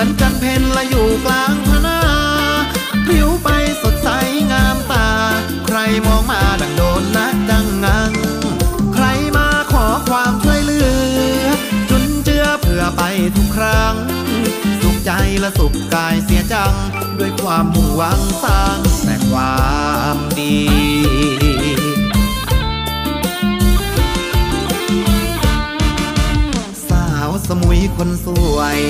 มือนจันเพนละอยู่กลางพนาผิวไปสดใสงามตา ใครมองมาดังโดนนักดังงัง ใครมาขอความช่วยเหลือ จุนเจือเพื่อไปทุกครั้ง สุขใจและสุขกายเสียจัง ด้วยความมุ่งหวังสร้างแต่ความดี คนสวย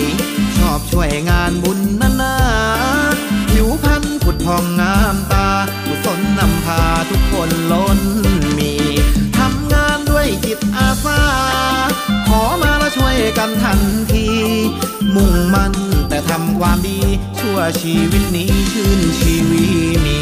ชอบช่วยงานบุญนานาผิวพรรณผุดพองงามตากุศลนำพาทุกคนล้นมีทำงานด้วยจิตอาสา ขอมาและช่วยกันทันที มุ่งมั่นแต่ทำความดี ชั่วชีวิตนี้ชื่นชีวีมี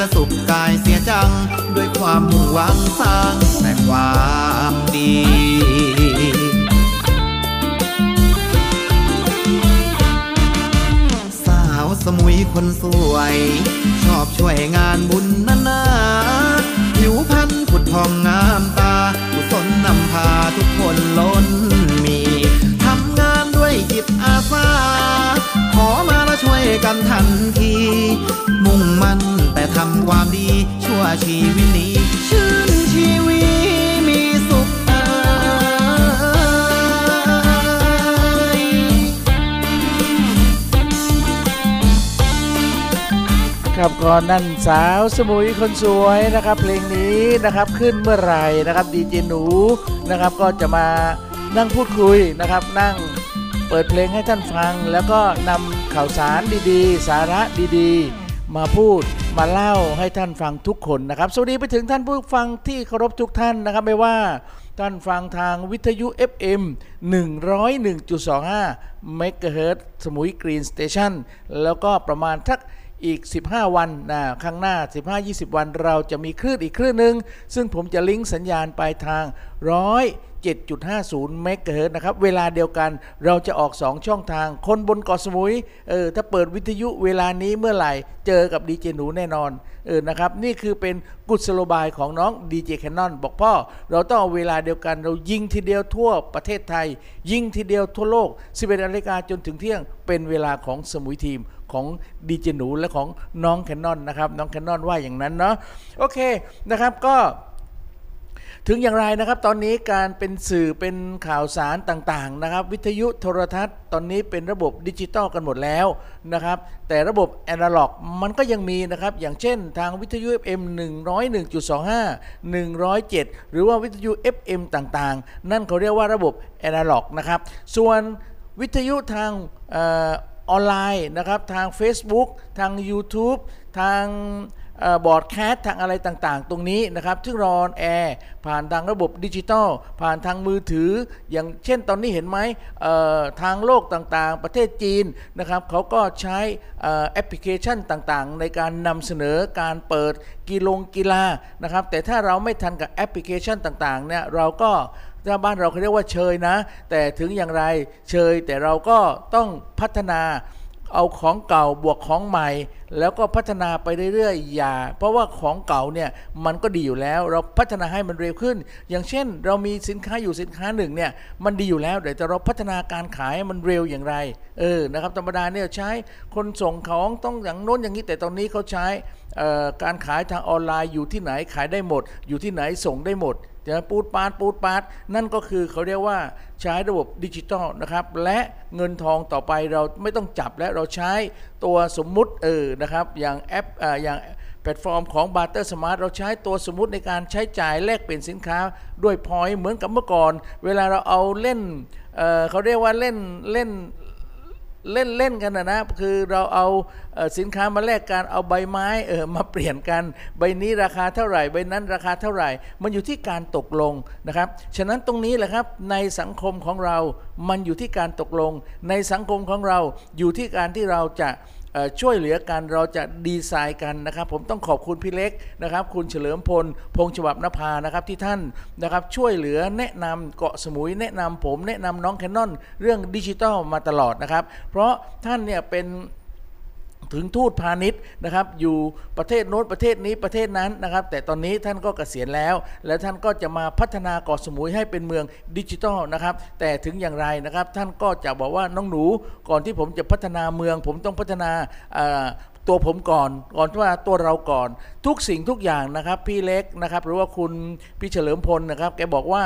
ละสุขกายเสียจัง ด้วยความมุ่งหวังสร้างแต่ความดีสาวสมุยคนสวย ชอบช่วยงานบุญนานาผิวพรรณผุดพองงามตากุศลนำพาทุกคนล้นมี ทำงานด้วยจิตอาสา ขอมา ช่วยกันทันที มุ่งมั่นแต่ทำความดีชั่วชีวิตนี้ ชื่นชีวิตมีสุขเอ่ยครับก่อนนั่นสาวสมุยคนสวยนะครับ เพลงนี้นะครับขึ้นเมื่อไหร่นะครับดีเจหนูนะครับก็จะมานั่งพูดคุยนะครับนั่งเปิดเพลงให้ท่านฟังแล้วก็นำ ข่าวสารดีๆ สาระดีๆ มาพูดมาเล่าให้ท่านฟังทุกคนนะครับ สวัสดีไปถึงท่านผู้ฟังที่เคารพทุกท่านนะครับไม่ว่าท่านฟังทางวิทยุ FM 101.25เมกะเฮิรตซ์สมุยกรีนสเตชันแล้วก็ประมาณทักอีก 15 วันนะข้างหน้า 15-20 วันเราจะมีคลื่นอีกคลื่นหนึ่ง ซึ่งผมจะลิงก์สัญญาณไปทาง 7.50เมกะเฮิรตซ์นะครับ เวลาเดียวกันเราจะออก 2 ช่องทาง คนบนเกาะสมุยเออถ้าเปิดวิทยุเวลานี้เมื่อไหร่ เจอกับดีเจหนูแน่นอนเออนะครับนี่คือเป็นกุศโลบายของน้องดีเจแคนนอนบอกพ่อ เราต้องเอาเวลาเดียวกัน เรายิงทีเดียวทั่วประเทศไทย ยิงทีเดียวทั่วโลก 11นาฬิกาจนถึงเที่ยงเป็นเวลาของสมุยทีมของดีเจหนูและของน้องแคนนอนนะครับน้องแคนนอนว่าอย่างนั้นเนาะโอเคนะครับก็ ถึงอย่างไรนะครับ ตอนนี้การเป็นสื่อเป็นข่าวสารต่างๆนะครับ วิทยุโทรทัศน์ ตอนนี้เป็นระบบดิจิตอลกันหมดแล้วนะครับ แต่ระบบแอนะล็อกมันก็ยังมีนะครับ อย่างเช่นทางวิทยุ FM 101.25 107 หรือว่าวิทยุ FM ต่างๆ นั่นเขาเรียกว่าระบบแอนะล็อกนะครับ ส่วนวิทยุทางเออออนไลน์นะครับ ทาง Facebook ทาง YouTube ทาง broadcast ทางอะไรต่างๆ ตรงนี้นะครับซึ่ง on air ผ่านทางระบบดิจิตอลผ่านทางมือถือ อย่างเช่นตอนนี้เห็นไหมทางโลกต่างๆ ประเทศจีนนะครับเขาก็ใช้แอปพลิเคชันต่างๆ ในการนำเสนอการเปิดกีฬงกีฬานะครับแต่ถ้าเราไม่ทันกับแอปพลิเคชันต่างๆเนี่ยเราก็ถ้าบ้านเราเขาเรียกว่าเชยนะ แต่ถึงอย่างไรเชยแต่เราก็ต้องพัฒนาเอาของเก่าบวกของใหม่ แล้วก็พัฒนาไปเรื่อยๆอย่า เพราะว่าของเก่าเนี่ยมันก็ดีอยู่แล้ว เราพัฒนาให้มันเร็วขึ้น อย่างเช่น เรามีสินค้าอยู่สินค้าหนึ่งเนี่ยมันดีอยู่แล้วแต่เราพัฒนาการขายมันเร็วอย่างไร เออนะครับธรรมดาเนี่ยใช้คนส่งของต้องอย่างโน้นอย่างนี้แต่ตอนนี้เขาใช้การขายทางออนไลน์อยู่ที่ไหนขายได้หมด อยู่ที่ไหนส่งได้หมดจะปูดปาดปูดปาด นั่นก็คือเขาเรียกว่าใช้ระบบดิจิตอลนะครับ และเงินทองต่อไปเราไม่ต้องจับและเราใช้ตัวสมมุติเออนะครับ อย่างแอปออย่างแพลตฟอร์มของ b a r t e r Smart เราใช้ตัวสมมุติในการใช้จ่ายแลกเปลี่ยนสินค้าด้วย point เหมือนกับเมื่อก่อน เวลาเราเอาเล่นเเขาเรียกว่าเล่นเล่นเล่นเล่นกันนะนะ คือเราเอาสินค้ามาแลกกันเอาใบไม้เออมาเปลี่ยนกัน ใบนี้ราคาเท่าไหร่ ใบนั้นราคาเท่าไหร่ มันอยู่ที่การตกลงนะครับ ฉะนั้นตรงนี้แหละครับในสังคมของเรา มันอยู่ที่การตกลง ในสังคมของเราอยู่ที่การที่เราจะ ช่วยเหลือกันเราจะดีไซน์กันนะครับ ผมต้องขอบคุณพี่เล็กนะครับ คุณเฉลิมพล พงษ์ฉบับนภานะครับที่ท่านนะครับช่วยเหลือแนะนำเกาะสมุยแนะนำผมแนะนำน้องแคนนอนเรื่องดิจิทัลมาตลอดนะครับ เพราะท่านเนี่ยเป็น ถึงทูตพาณิชย์นะครับ อยู่ประเทศโน้นประเทศนี้ประเทศนั้นนะครับ แต่ตอนนี้ท่านก็เกษียณแล้ว แล้วท่านก็จะมาพัฒนาเกาะสมุยให้เป็นเมืองดิจิทัลนะครับ แต่ถึงอย่างไรนะครับ ท่านก็จะบอกว่าน้องหนูก่อนที่ผมจะพัฒนาเมือง ผมต้องพัฒนาตัวผมก่อนก่อนที่ว่าตัวเราก่อน ทุกสิ่งทุกอย่างนะครับ พี่เล็กนะครับ หรือว่าคุณพี่เฉลิมพลนะครับ แกบอกว่า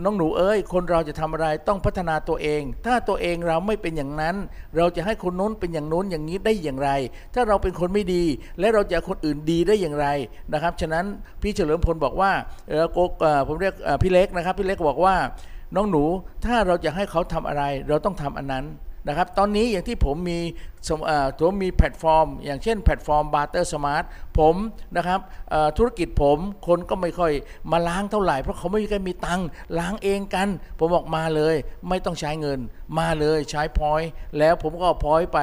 น้องหนูเอ้ย คนเราจะทำอะไรต้องพัฒนาตัวเอง ถ้าตัวเองเราไม่เป็นอย่างนั้น เราจะให้คนโน้นเป็นอย่างโน้นอย่างนี้ได้อย่างไร ถ้าเราเป็นคนไม่ดี และเราจะคนอื่นดีได้อย่างไรนะครับ ฉะนั้นพี่เฉลิมพลบอกว่าเออโกผมเรียกพี่เล็กนะครับ พี่เล็กบอกว่า น้องหนูถ้าเราจะให้เขาทำอะไร เราต้องทำอันนั้น นะครับ ตอนนี้อย่างที่ผมมีสมผมมีแพลตฟอร์ม อย่างเช่นแพลตฟอร์ม Barter Smart ผมนะครับธุรกิจผมคนก็ไม่ค่อยมาล้างเท่าไหร่ เพราะเขาไม่มีใครมีตังค์ล้างเองกัน ผมบอกมาเลย ไม่ต้องใช้เงิน มาเลยใช้ point แล้วผมก็เอา point ไป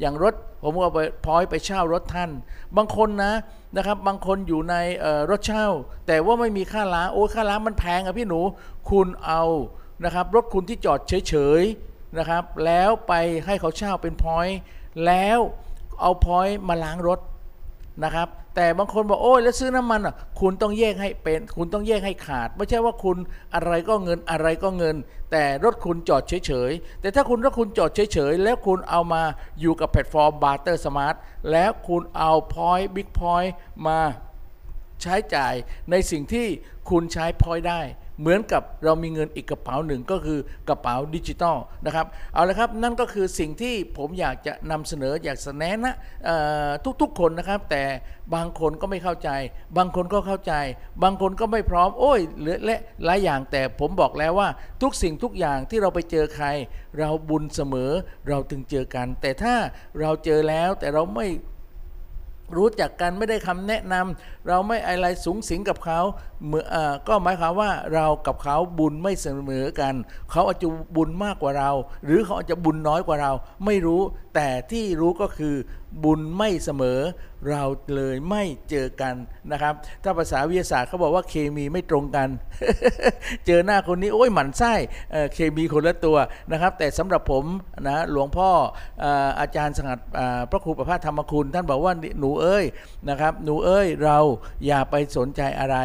อย่างรถ ผมก็เอาไป point ไปเช่ารถท่าน บางคนนะนะครับบางคนอยู่ในรถเช่า แต่ว่าไม่มีค่าล้างโอ้ค่าล้างมันแพงอะพี่หนู คุณเอานะครับรถคุณที่จอดเฉย นะครับ แล้วไปให้เขาเช่าเป็น pointแล้วเอา point มาล้างรถนะครับ แต่บางคนบอกโอ้ยแล้วซื้อน้ำมันอะคุณต้องแยกให้เป็น คุณต้องแยกให้ขาด ไม่ใช่ว่าคุณอะไรก็เงินอะไรก็เงิน แต่รถคุณจอดเฉยๆ แต่ถ้าคุณรถคุณจอดเฉยๆ แล้วคุณเอามาอยู่กับแพลตฟอร์ม Barter Smart แล้วคุณเอา point big point มาใช้จ่ายในสิ่งที่คุณใช้ point ได้ เหมือนกับเรามีเงินอีกกระเป๋าหนึ่งก็คือกระเป๋าดิจิตอลนะครับเอาละครับนั่นก็คือสิ่งที่ผมอยากจะนำเสนออยากแสดงนะทุกๆคนนะครับ แต่บางคนก็ไม่เข้าใจ บางคนก็เข้าใจ บางคนก็ไม่พร้อมโอ้ยเหลือและหลายอย่างแต่ผมบอกแล้วว่าทุกสิ่งทุกอย่างที่เราไปเจอใคร เราบุญเสมอเราถึงเจอกัน แต่ถ้าเราเจอแล้วแต่เราไม่ รู้จักกันไม่ได้คำแนะนำเราไม่อะไรสูงสิงกับเขาเหมืออก็หมายความว่าเรากับเขาบุญไม่เสมอกัน เขาอาจจะบุญมากกว่าเรา หรือเขาอาจจะบุญน้อยกว่าเรา ไม่รู้แต่ที่รู้ก็คือบุญไม่เสมอ เราเลยไม่เจอกันนะครับ ถ้าภาษาวิทยาศาสตร์เขาบอกว่าเคมีไม่ตรงกัน เจอหน้าคนนี้โอ้ยหมันไส้เเคมีคนละตัวนะครับ แต่สำหรับผมนะหลวงพ่อเอ่อาจารย์สงัดพระครูประภาธรรมคุณ ท่านบอกว่าหนูเอ้ยนะครับ หนูเอ้ยเราอย่าไปสนใจอะไร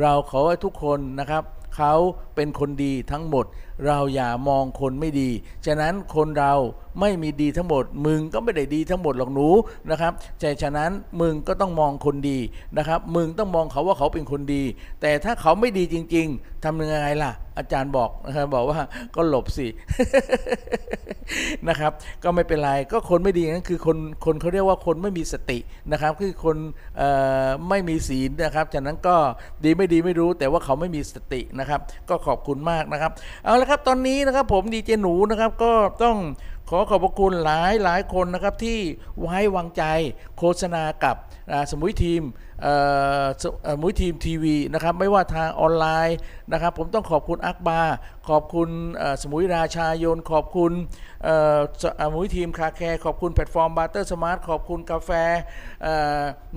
เราขอให้ทุกคนนะครับเขาเป็นคนดีทั้งหมด เราอย่ามองคนไม่ดี ฉะนั้นคนเราไม่มีดีทั้งหมด มึงก็ไม่ได้ดีทั้งหมดหรอกหนูนะครับแต่ฉะนั้นมึงก็ต้องมองคนดีนะครับ มึงต้องมองเขาว่าเขาเป็นคนดี แต่ถ้าเขาไม่ดีจริง ๆทำยังไงล่ะ อาจารย์บอกนะครับบอกว่าก็หลบสินะครับ ก็ไม่เป็นไรก็คนไม่ดีนั่นคือคนคนเขาเรียกว่าคนไม่มีสตินะครับ คือคนออไม่มีศีลนะครับฉะนั้นก็ดีไม่ดีไม่รู้ แต่ว่าเขาไม่มีสตินะครับ ก็ขอบคุณมากนะครับเอาละครับตอนนี้นะครับผมดีเจหนูนะครับก็ต้องขอขอบพระคุณหลายหลายคนนะครับที่ไว้วางใจโฆษณากับสมุยทีม มุยทีมทีวีนะครับไม่ว่าทางออนไลน์นะครับผมต้องขอบคุณอักบาร์ขอบคุณสมุยราชายน ขอบคุณสมุยทีมคาแคร์ขอบคุณแพลตฟอร์มบาร์เตอร์สมาร์ทขอบคุณกาแฟ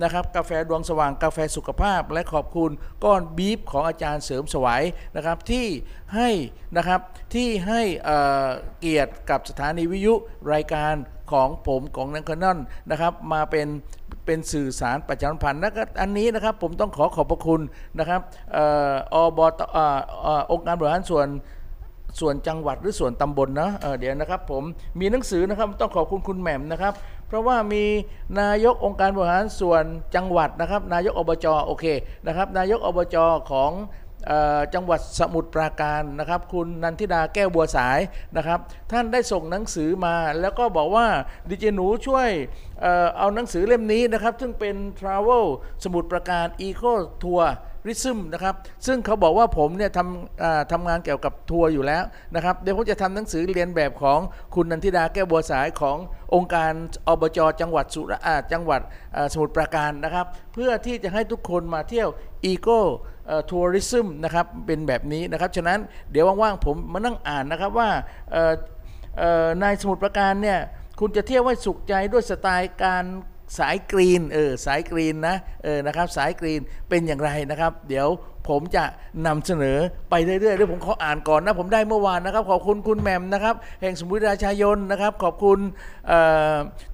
นะครับกาแฟดวงสว่างกาแฟสุขภาพ และขอบคุณก้อนบีฟของอาจารย์เสริมสวัยนะครับที่ให้นะครับที่ให้เกียรติกับสถานีวิทยุรายการของผมของนังคานอนนะครับมาเป็น เป็นสื่อสารประชาสัมพันธ์แล้วก็อันนี้นะครับผมต้องขอขอบพระคุณนะครับอบตเอ่องค์การบริหารส่วนส่วนจังหวัดหรือส่วนตำบลนะเเดี๋ยวนะครับผมมีหนังสือนะครับต้องขอบคุณคุณแหม่มนะครับ เพราะว่ามีนายกองค์การบริหารส่วนจังหวัดนะครับ นายกอบจโอเคนะครับ นายกอบจของ จังหวัดสมุทรปราการนะครับ คุณนันทิดาแก้วบัวสายนะครับ ท่านได้ส่งหนังสือมา แล้วก็บอกว่าดิเจหนูช่วยเอเอาหนังสือเล่มนี้นะครับ ซึ่งเป็น Travel สมุทรปราการ Eco Tour ริซึมนะครับซึ่งเขาบอกว่าผมเนี่ยทำทำงานเกี่ยวกับทัวร์อยู่แล้วนะครับเดี๋ยวผมจะทำหนังสือเรียนแบบของคุณนันทิดาแก้วบัวสายขององค์การอบจจังหวัดสุราจังหวัดสมุทรปราการนะครับ เพื่อที่จะให้ทุกคนมาเที่ยวอีโก้ ทัวริซึมนะครับเป็นแบบนี้นะครับฉะนั้นเดี๋ยวว่างๆผมมานั่งอ่านนะครับว่าเอ่อเอ่อในสมุทรประการเนี่ยคุณจะเที่ยวให้สุขใจด้วยสไตล์การ สายกรีนเออสายกรีนนะเออนะครับสายกรีนเป็นอย่างไรนะครับ เดี๋ยวผมจะนำเสนอไปเรื่อยๆเดี๋ยวผมขออ่านก่อนนะผมได้เมื่อวานนะครับ ขอบคุณคุณแหม่มนะครับ แห่งสมุทรราชายนนะครับ ขอบคุณ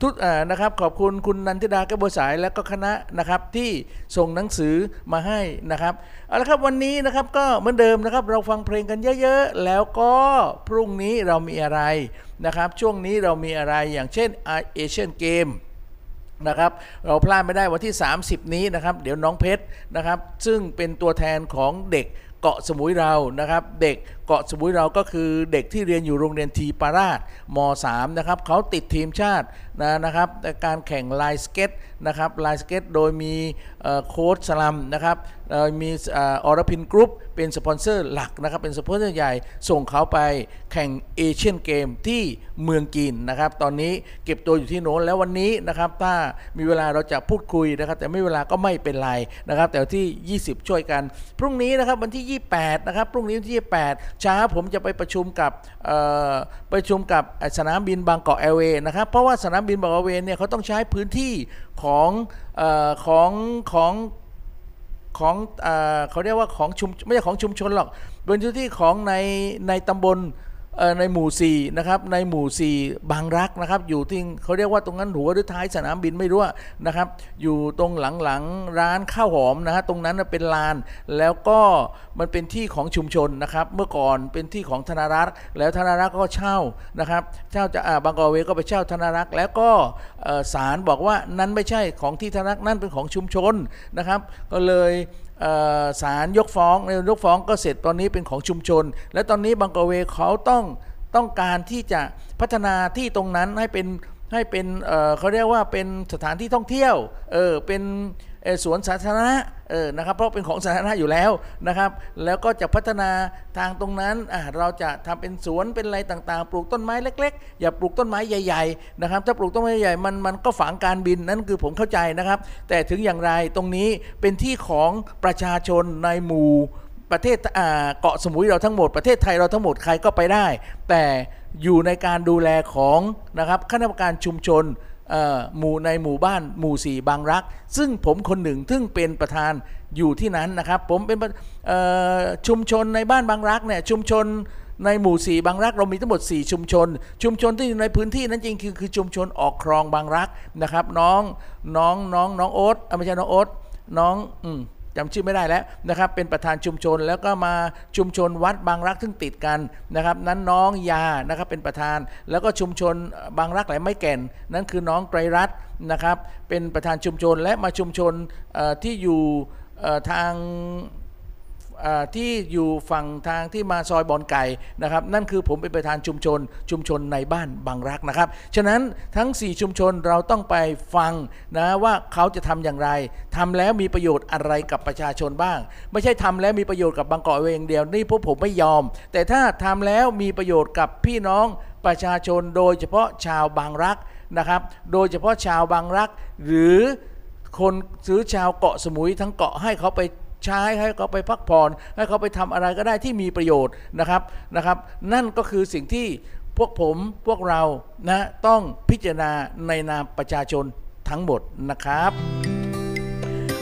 ทุกนะครับ ขอบคุณคุณนันทิดาก้วบัวสายและก็คณะนะครับที่ส่งหนังสือมาให้นะครับเอาละครับวันนี้นะครับก็เหมือนเดิมนะครับ เราฟังเพลงกันเยอะๆ แล้วก็พรุ่งนี้เรามีอะไรนะครับ ช่วงนี้เรามีอะไรอย่างเช่นเอเชียนเกม นะครับ เราพลาดไม่ได้วันที่ 30 นี้นะครับ เดี๋ยวน้องเพชรนะครับ ซึ่งเป็นตัวแทนของเด็กเกาะสมุยเรานะครับ เด็กเกาะสมุยเราก็คือเด็กที่เรียนอยู่โรงเรียนทีปาราชม .3 นะครับเขาติดทีมชาตินะนะครับการแข่งลายสเก็ตนะครับลายสเก็ตโดยมีโค้ชสลัมนะครับมีออรพินกรุ๊ปเป็นสปอนเซอร์หลักนะครับเป็นสปอนเซอร์ใหญ่ส่งเขาไปแข่งเอเชียนเกมที่เมืองจีนนะครับตอนนี้เก็บตัวอยู่ที่โน้นแล้ววันนี้นะครับถ้ามีเวลาเราจะพูดคุยนะครับแต่ไม่เวลาก็ไม่เป็นไรนะครับแต่ที่ 20 ช่วยกัน พรุ่งนี้นะครับวันที่ 28นะครับพรุ่งนี้วันที่ 28เช้าผมจะไปประชุมกับประชุมกับสนามบินบางกอกแอร์เวย์นะครับ เพราะว่าสนามบินบางกอกแอร์เวย์เนี่ยเขาต้องใช้พื้นที่ของอของของของเอเขาเรียกว่าของชุมไม่ใช่ของชุมชนหรอกเป็นพื้นที่ของในในตำบล ในหมู่สี่นะครับในหมู่สี่บางรักนะครับ อยู่ที่เขาเรียกว่าตรงนั้นหัวหรือท้ายสนามบินไม่รู้นะครับ อยู่ตรงหลังๆร้านข้าวหอมนะฮะตรงนั้นเป็นลาน แล้วก็มันเป็นที่ของชุมชนนะครับ เมื่อก่อนเป็นที่ของธนารักษ์แล้วธนารักษ์ก็เช่านะครับเช่าจะอ่าบางกอกเวย์ก็ไปเช่าธนารักษ์แล้วก็ศาลบอกว่านั้นไม่ใช่ของที่ธนารักษ์นั่นเป็นของชุมชนนะครับ ก็เลย ศาลยกฟ้องในยกฟ้องก็เสร็จตอนนี้เป็นของชุมชน และตอนนี้บางกะเวเขาต้องต้องการที่จะพัฒนาที่ตรงนั้นให้เป็นให้เป็นเเขาเรียกว่าเป็นสถานที่ท่องเที่ยวเออเป็น สวนสาธารณะเออนะครับเพราะเป็นของสาธารณะอยู่แล้วนะครับ แล้วก็จะพัฒนาทางตรงนั้นเราจะทำเป็นสวนเป็นอะไรต่างๆ ปลูกต้นไม้เล็ก ๆ อย่าปลูกต้นไม้ใหญ่ๆนะครับถ้าปลูกต้นไม้ใหญ่ๆมันมันก็ฝังการบินนั่นคือผมเข้าใจนะครับ แต่ถึงอย่างไรตรงนี้เป็นที่ของประชาชนในหมู่ประเทศเกาะสมุยเราทั้งหมดประเทศไทยเราทั้งหมดใครก็ไปได้ แต่อยู่ในการดูแลของนะครับคณะกรรมการชุมชน หมู่ในหมู่บ้านหมู่สี่บางรัก ซึ่งผมคนหนึ่งซึ่งเป็นประธานอยู่ที่นั้นนะครับ ผมเป็นชุมชนในบ้านบางรักเนี่ยชุมชนในหมู่สี่บางรักเรามีทั้งหมด 4 ชุมชน ชุมชนที่อยู่ในพื้นที่นั้นจริงคือคือชุมชนออกครองบางรักนะครับ น้องน้องน้องน้องโอ๊ตเอ้ยไม่ใช่น้องโอ๊ตน้องอืม จำชื่อไม่ได้แล้วนะครับเป็นประธานชุมชนแล้วก็มาชุมชนวัดบางรักซึ่งติดกันนะครับนั้นน้องยานะครับเป็นประธาน แล้วก็ชุมชนบางรักไหลไม่แก่น นั่นคือน้องไตรรัตน์นะครับเป็นประธานชุมชนและมาชุมชนที่อยู่ทาง ที่อยู่ฝั่งทางที่มาซอยบอนไก่นะครับ นั่นคือผมเป็นประธานชุมชนชุมชนในบ้านบางรักนะครับ ฉะนั้นทั้ง 4 ชุมชนเราต้องไปฟังนะว่าเขาจะทำอย่างไรทำแล้วมีประโยชน์อะไรกับประชาชนบ้าง ไม่ใช่ทำแล้วมีประโยชน์กับบางกอกเองเดียวนี่พวกผมไม่ยอม แต่ถ้าทำแล้วมีประโยชน์กับพี่น้องประชาชนโดยเฉพาะชาวบางรักนะครับ โดยเฉพาะชาวบางรัก หรือคนซื้อชาวเกาะสมุยทั้งเกาะให้เขาไป ใช้ให้เขาไปพักผ่อนให้เขาไปทำอะไรก็ได้ที่มีประโยชน์นะครับนะครับ นั่นก็คือสิ่งที่พวกผมพวกเรานะต้องพิจารณาในนามประชาชนทั้งหมดนะครับ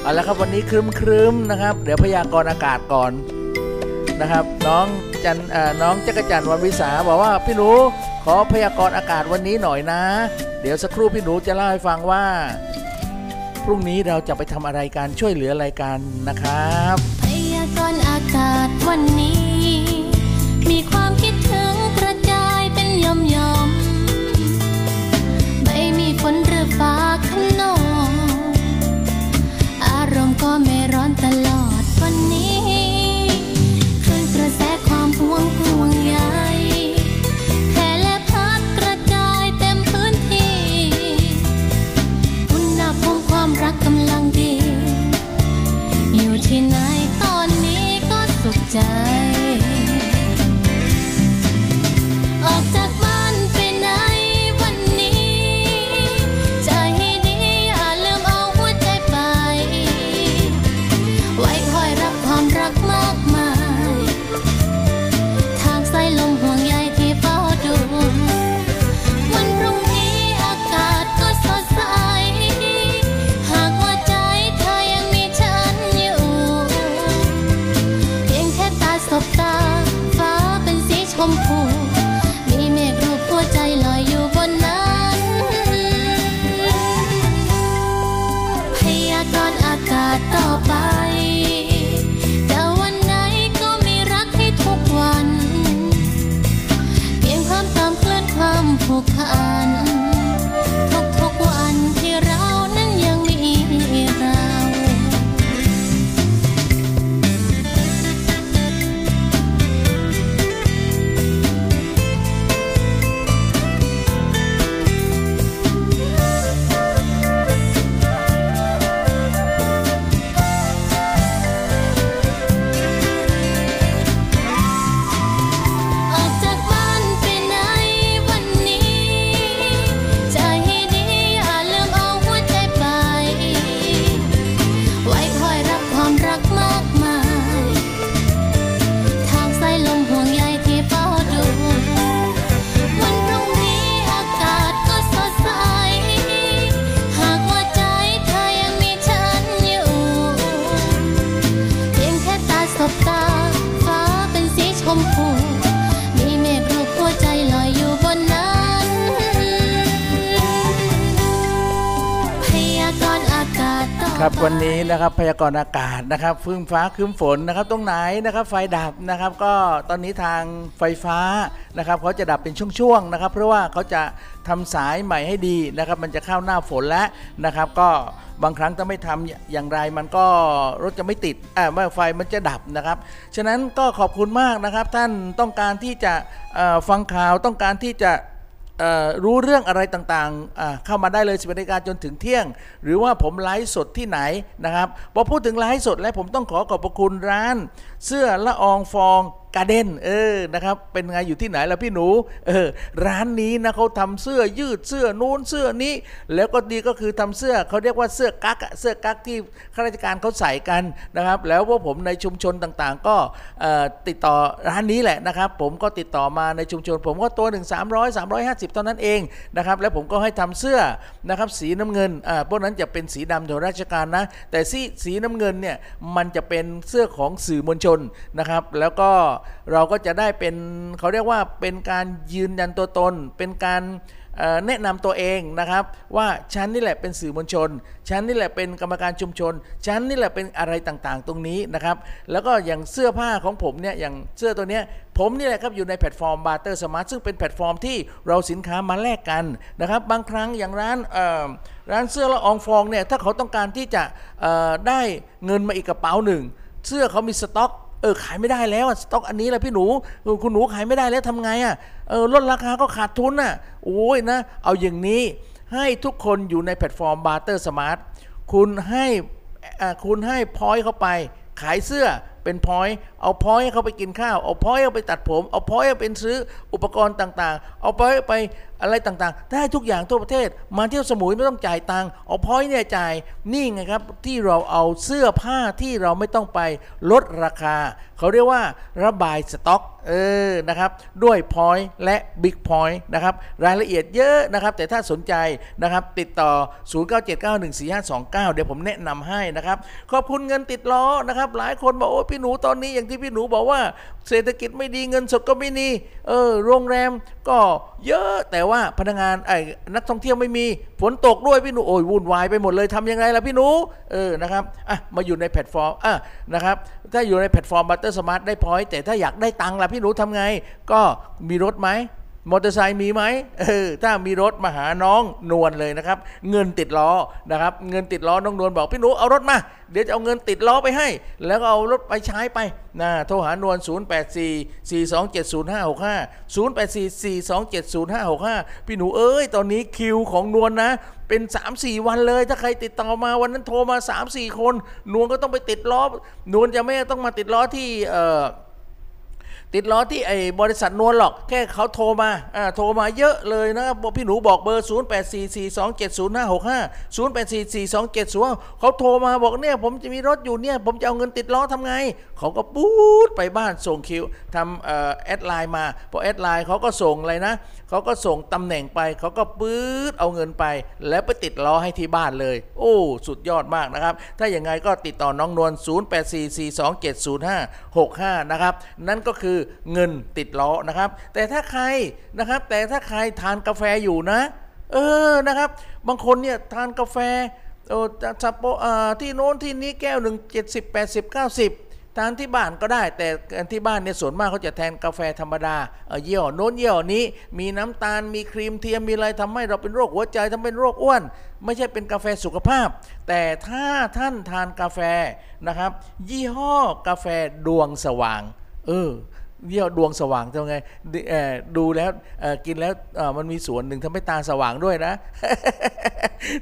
เอาละครับวันนี้ครึมครึมๆนะครับ เดี๋ยวพยากรณ์อากาศก่อนนะครับ น้องจันน้องจักรจันวันวิสาบอกว่าพี่หนูขอพยากรณ์อากาศวันนี้หน่อยนะ เดี๋ยวสักครู่พี่หนูจะเล่าให้ฟังว่า พรุ่งนี้เราจะไปทำอะไรการช่วยเหลืออะไรกันนะครับพยากรณ์อากาศวันนี้ มีความคิดถึงกระจายเป็นยอมยอมๆไม่มีฝนหรือฟ้าขนอง สุ วันนี้นะครับพยากรณ์อากาศนะครับฟื้นฟ้าครึ้มฝนนะครับ ตรงไหนนะครับ ไฟดับนะครับ ก็ตอนนี้ทางไฟฟ้านะครับเขาจะดับเป็นช่วงๆนะครับ เพราะว่าเขาจะทำสายใหม่ให้ดีนะครับ มันจะเข้าหน้าฝนแล้วนะครับ ก็บางครั้งถ้าไม่ทำอย่างไรมันก็รถจะไม่ติดอ่าไม่ไฟมันจะดับนะครับ ฉะนั้นก็ขอบคุณมากนะครับ ท่านต้องการที่จะฟังข่าวต้องการที่จะ รู้เรื่องอะไรต่างๆ เข้ามาได้เลยสิบนาฬิกาจนถึงเที่ยง หรือว่าผมไลฟ์สดที่ไหนนะครับพอพูดถึงไลฟ์สดแล้วผมต้องขอขอบพระคุณร้าน เสื้อละอองฟอง การ์เด้นเออนะครับ เป็นไงอยู่ที่ไหนล่ะพี่หนู เออ ร้านนี้นะเขาทำเสื้อยืดเสื้อนู้นเสื้อนี้ แล้วก็ดีก็คือทำเสื้อเขาเรียกว่าเสื้อกั๊กเสื้อกั๊กที่ข้าราชการเขาใส่กันนะครับ แล้วพวกผมในชุมชนต่างๆ ก็ติดต่อร้านนี้แหละนะครับ ผมก็ติดต่อมาในชุมชน ผมก็ตัวหนึ่ง300 350เท่านั้นเองนะครับ แล้วผมก็ให้ทำเสื้อนะครับสีน้ำเงินอ่าพวกนั้นจะเป็นสีดำของราชการนะ แต่สีสีน้ำเงินเนี่ยมันจะเป็นเสื้อของสื่อมวลชนนะครับ แล้วก็เราก็จะได้เป็นเขาเรียกว่าเป็นการยืนยันตัวตน เป็นการแนะนำตัวเองนะครับ ว่าฉันนี่แหละเป็นสื่อมวลชนฉันนี่แหละเป็นกรรมการชุมชนฉันนี่แหละเป็นอะไรต่างๆ ตรงนี้นะครับ แล้วก็อย่างเสื้อผ้าของผมเนี่ยอย่างเสื้อตัวเนี้ยผมนี่แหละครับอยู่ในแพลตฟอร์ม Barter Smart ซึ่งเป็นแพลตฟอร์มที่เราสินค้ามาแลกกันนะครับ บางครั้งอย่างร้านร้านเสื้อละอองฟองเนี่ยถ้าเขาต้องการที่จะได้เงินมาอีกกระเป๋าหนึ่งเสื้อเขามีสต็อก เออขายไม่ได้แล้วสต็อกอันนี้แหละพี่หนูคุณหนูขายไม่ได้แล้วทำไงอะเออลดราคาก็ขาดทุนอะโอ้ยนะ เอาอย่างนี้ให้ทุกคนอยู่ในแพลตฟอร์ม Barter Smart คุณให้คุณให้ point เข้าไป ขายเสื้อเป็นพอยต์ เอาพอยเขาไปกินข้าว เอาพอยเอาไปตัดผม เอาพอยเอาไปซื้ออุปกรณ์ต่างๆ เอาพอยไปอะไรต่างๆ ได้ทุกอย่างทั่วประเทศ มาเที่ยวสมุยไม่ต้องจ่ายตังค์ เอาพอยเนี่ยจ่าย นี่ไงครับที่เราเอาเสื้อผ้าที่เราไม่ต้องไปลดราคา เขาเรียกว่าระบายสต็อกเออนะครับด้วย point และ big point นะครับรายละเอียดเยอะนะครับแต่ถ้าสนใจนะครับติดต่อ 0979145529 เดี๋ยวผมแนะนำให้นะครับขอบคุณเงินติดล้อนะครับหลายคนบอกโอ้พี่หนูตอนนี้อย่างที่พี่หนูบอกว่า เศรษฐกิจไม่ดีเงินสดก็ไม่มีเออโรงแรมก็เยอะแต่ว่าพนักงานไอ้นักท่องเที่ยวไม่มีฝนตกด้วยพี่หนูโอ้ยวุ่นวายไปหมดเลยทำยังไงล่ะพี่หนูเออนะครับอะมาอยู่ในแพลตฟอร์มอะนะครับถ้าอยู่ในแพลตฟอร์ม Barter Smart ได้ point แต่ถ้าอยากได้ตังค์ล่ะพี่หนูทำไง ก็มีรถไหม มอเตอร์ไซค์มีไหมเออถ้ามีรถมาหาน้องนวลเลยนะครับ เงินติดล้อนะครับ เงินติดล้อน้องนวลบอกพี่หนูเอารถมา เดี๋ยวจะเอาเงินติดล้อไปให้ แล้วก็เอารถไปใช้ไปนะโทรหานวล0844270565 0844270565 พี่หนูเอ้ย ตอนนี้คิวของนวลนะเป็น 3-4 วันเลย ถ้าใครติดต่อมาวันนั้นโทรมา 3-4 คน นวลก็ต้องไปติดล้อนวลจะไม่ต้องมาติดล้อที่เอ่อ ติดล้อที่ไอ้บริษัทนวลหรอก แค่เขาโทรมาอ่าโทรมาเยอะเลยนะครับพี่หนูบอกเบอร์ 0 8 4 4 2 7 0 5 6 5 0 8 4 4 2 7 0เขาโทรมาบอกเนี่ย ผมจะมีรถอยู่เนี่ย ผมจะเอาเงินติดล้อทำไง เขาก็ปูดไปบ้านส่งคิวทำเอ่อ add LINE มาพอ add LINE เขาก็ส่งอะไรนะเขาก็ส่งตำแหน่งไปเขาก็ปื๊ดเอาเงินไป แล้วไปติดล้อให้ที่บ้านเลย โอ้สุดยอดมากนะครับ ถ้าอย่างไงก็ติดต่อน้องนวล 0844270565 นะครับ นั่นก็คือเงินติดล้อนะครับ แต่ถ้าใครนะครับ แต่ถ้าใครทานกาแฟอยู่นะ เออนะครับ บางคนเนี่ยทานกาแฟโอ้ซัปโปอ่าที่โน้นที่นี้แก้วหนึ่งเจ็ดสิบแปดสิบเก้าสิบทานที่บ้านก็ได้ แต่ที่บ้านเนี่ยส่วนมากเขาจะแทนกาแฟธรรมดาเออเยี่ยวโน้นเยี่ยวนี้ มีน้ำตาลมีครีมเทียมมีอะไรทำให้เราเป็นโรคหัวใจทำเป็นโรคอ้วน ไม่ใช่เป็นกาแฟสุขภาพ แต่ถ้าท่านทานกาแฟนะครับ ยี่ห้อกาแฟดวงสว่าง เออ เยี่ยวดวงสว่างทำไงดูแล้วกินแล้วมันมีส่วนหนึ่งทำให้ตาสว่างด้วยนะ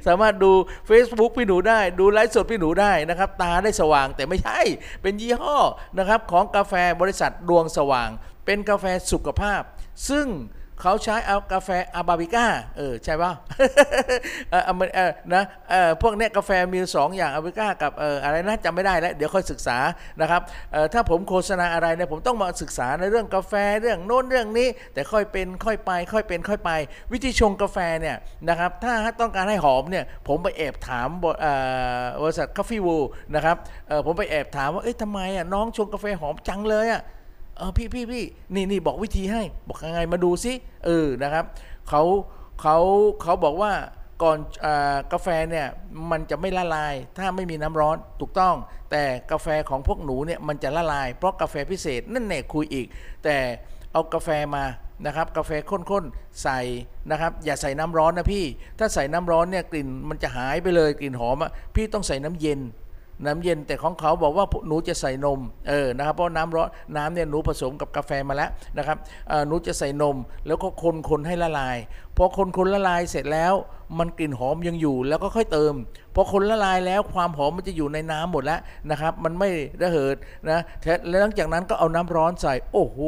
สามารถดู Facebook พี่หนูได้ ดูไลฟ์สดพี่หนูได้นะครับ ตาได้สว่างแต่ไม่ใช่ เป็นยี่ห้อนะครับของกาแฟบริษัทดวงสว่าง เป็นกาแฟสุขภาพ ซึ่ง เขาใช้เอากาแฟอาบาบิก้าเออใช่ป่ะเออเอามาเอนะเออพวกเนี้ยกาแฟมีสองอย่างอาบาบิก้ากับเอออะไรนะจำไม่ได้แล้วเดี๋ยวค่อยศึกษานะครับเออถ้าผมโฆษณาอะไรเนี่ยผมต้องมาศึกษาในเรื่องกาแฟเรื่องโน้นเรื่องนี้ แต่ค่อยเป็นค่อยไป ค่อยเป็นค่อยไป วิธีชงกาแฟเนี่ยนะครับถ้าต้องการให้หอมเนี่ยผมไปแอบถามบริษัทคาฟีวูนะครับเออผมไปแอบถามว่าเอ้ยทำไมอะน้องชงกาแฟหอมจังเลยอะ เออพี่พี่พี่นี่นี่บอกวิธีให้ บอกยังไงมาดูซิเออนะครับเขาเขาเขาบอกว่าก่อนอกาแฟเนี่ยมันจะไม่ละลาย ถ้าไม่มีน้ำร้อนถูกต้อง แต่กาแฟของพวกหนูเนี่ยมันจะละลาย เพราะกาแฟพิเศษนั่นแน่คุยอีก แต่เอากาแฟมานะครับกาแฟข้นๆใส่นะครับอย่าใส่น้ำร้อนนะพี่ ถ้าใส่น้ำร้อนเนี่ยกลิ่นมันจะหายไปเลยกลิ่นหอมอะพี่ต้องใส่น้ำเย็น น้ำเย็นแต่ของเขาบอกว่าหนูจะใส่นมเออนะครับเพราะน้ำร้อนน้ำเนี่ยหนูผสมกับกาแฟมาแล้วนะครับหนูจะใส่นมแล้วก็คนคนให้ละลาย พอคนคนละลายเสร็จแล้วมันกลิ่นหอมยังอยู่แล้วก็ค่อยเติมพอคนละลายแล้วความหอมมันจะอยู่ในน้ำหมดแล้วนะครับ มันไม่ระเหิดนะแล้วหลังจากนั้นก็เอาน้ำร้อนใส่ โอ้โห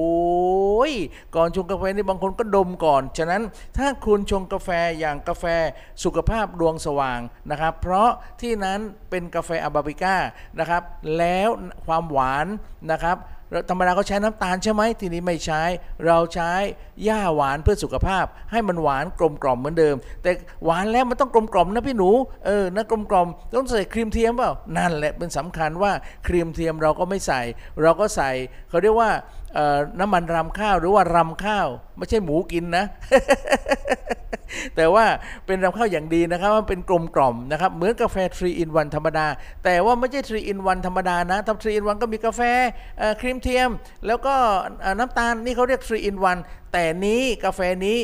ก่อนชงกาแฟนี่บางคนก็ดมก่อน ฉะนั้นถ้าคุณชงกาแฟอย่างกาแฟสุขภาพดวงสว่างนะครับ เพราะที่นั้นเป็นกาแฟอาราบิก้านะครับ แล้วความหวานนะครับ ธรรมดาเขาใช้น้ำตาลใช่ไหมทีนี้ไม่ใช้ เราใช้หญ้าหวานเพื่อสุขภาพ ให้มันหวานกลมกล่อมเหมือนเดิม แต่หวานแล้วมันต้องกลมกล่อมนะพี่หนูเออนะกลมกล่อมต้องใส่ครีมเทียมเปล่านั่นแหละเป็นสำคัญว่าครีมเทียมเราก็ไม่ใส่ เราก็ใส่เขาเรียกว่า น้ำมันรำข้าวหรือว่ารำข้าว ไม่ใช่หมูกินนะ แต่ว่าเป็นรำข้าวอย่างดีนะครับว่าเป็นกลมกล่อมนะครับ เหมือนกาแฟ3 in 1ธรรมดา แต่ว่าไม่ใช่3 in 1ธรรมดานะทำ3 in 1ก็มีกาแฟครีมเทียม แล้วก็น้ำตาลนี่เขาเรียก3 in 1แต่นี้กาแฟนี้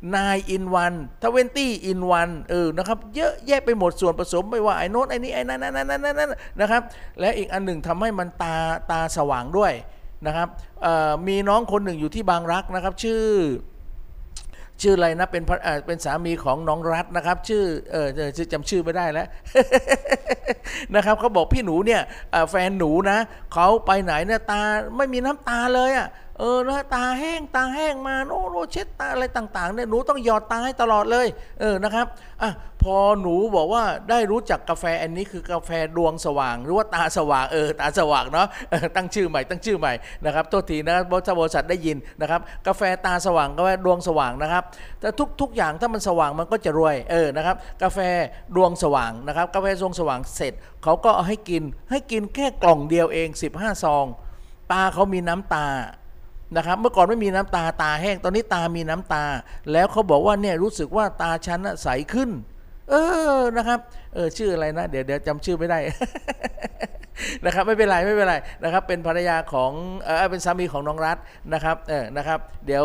9 in 1 20 in 1เวนตี้อินวันเออ นะครับ เยอะแยะไปหมดส่วนผสมไม่ว่าไอ้โน้นไอ้นี้ไอ้นั่นนั่นนั่นนั่นนะครับ และอีกอันหนึ่งทำให้มันตาตาสว่างด้วย นะครับมีน้องคนหนึ่งอยู่ที่บางรักนะครับ ชื่อ ชื่ออะไรนะเป็นเเป็นสามีของน้องรัฐนะครับ ชื่อเออจำชื่อไม่ได้แล้วนะครับเขาบอกพี่หนูเนี่ยแฟนหนูนะเขาไปไหนเนี่ยตาไม่มีน้ำตาเลยอะ่ะ เออนะตาแห้งตาแห้งมาโอ้โหเช็ดตาอะไรต่างๆเนี่ยหนูต้องหยอดตาให้ตลอดเลย เออนะครับอะพอหนูบอกว่าได้รู้จักกาแฟอันนี้คือกาแฟดวงสว่าง หรือว่าตาสว่างเออตาสว่างเนาะตั้งชื่อใหม่ตั้งชื่อใหม่นะครับโทษทีนะบริษัทได้ยินนะครับ กาแฟตาสว่างกาแฟดวงสว่างนะครับ แต่ทุกทุกอย่างถ้ามันสว่างมันก็จะรวยเออนะครับ กาแฟดวงสว่างนะครับ กาแฟดวงสว่างเสร็จเขาก็เอาให้กินให้กินแค่กล่องเดียวเอง 15 ซอง ตาเขามีน้ำตา นะครับเมื่อก่อนไม่มีน้ำตาตาแห้งตอนนี้ตามีน้ำตา แล้วเขาบอกว่าเนี่ยรู้สึกว่าตาฉันน่ะใสขึ้น เออนะครับเออชื่ออะไรนะ เดี๋ยวเดี๋ยวจำชื่อไม่ได้นะครับไม่เป็นไรไม่เป็นไรนะครับเป็นภรรยาของเออเป็นสามีของน้องรัฐนะครับเออนะครับเดี๋ยว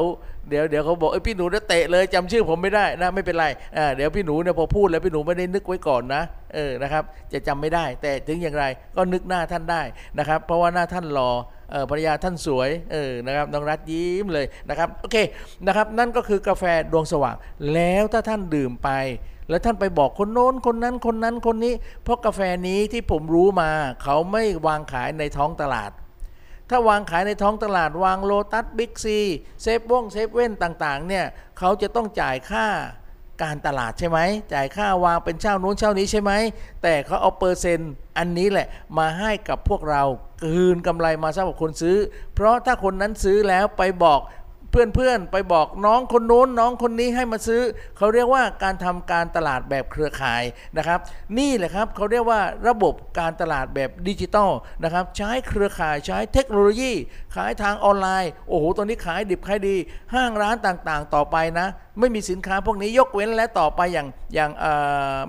เดี๋ยวเดี๋ยวเขาบอกเอ้พี่หนูจะเตะเลยจำชื่อผมไม่ได้นะไม่เป็นไรเออเดี๋ยวพี่หนูเนี่ยพอพูดแล้วพี่หนูไม่ได้นึกไว้ก่อนนะ เออนะครับ จะจำไม่ได้ แต่ถึงอย่างไรก็นึกหน้าท่านได้นะครับ เพราะว่าหน้าท่านรอเออภรรยาท่านสวยเออนะครับน้องรัฐยิ้มเลยนะครับโอเคนะครับนั่นก็คือกาแฟดวงสว่าง แล้วถ้าท่านดื่มไป แล้วท่านไปบอกคนโน้นคนนั้นคนนั้นคนนี้ เพราะกาแฟนี้ที่ผมรู้มา เขาไม่วางขายในท้องตลาด ถ้าวางขายในท้องตลาดวางโลตัสบิ๊กซีเซฟวงเซฟเว่นต่างๆเนี่ยเขาจะต้องจ่ายค่า การตลาดใช่ไหมจ่ายค่าวางเป็นเช่านู้นเช่านี้ใช่ไหมแต่เขาเอาเปอร์เซ็นต์อันนี้แหละมาให้กับพวกเราคืนกำไรมาสำหรับคนซื้อ เพราะถ้าคนนั้นซื้อแล้วไปบอกเพื่อนๆไปบอกน้องคนโน้นน้องคนนี้ให้มาซื้อ เขาเรียกว่าการทำการตลาดแบบเครือข่ายนะครับ นี่แหละครับเขาเรียกว่าระบบการตลาดแบบดิจิตอลนะครับใช้เครือข่ายใช้เทคโนโลยี ขายทางออนไลน์ โอ้โหตอนนี้ขายดิบขายดี ห้างร้านต่างๆ ต่อไปนะ ไม่มีสินค้าพวกนี้ยกเว้นและต่อไปอย่างอย่าง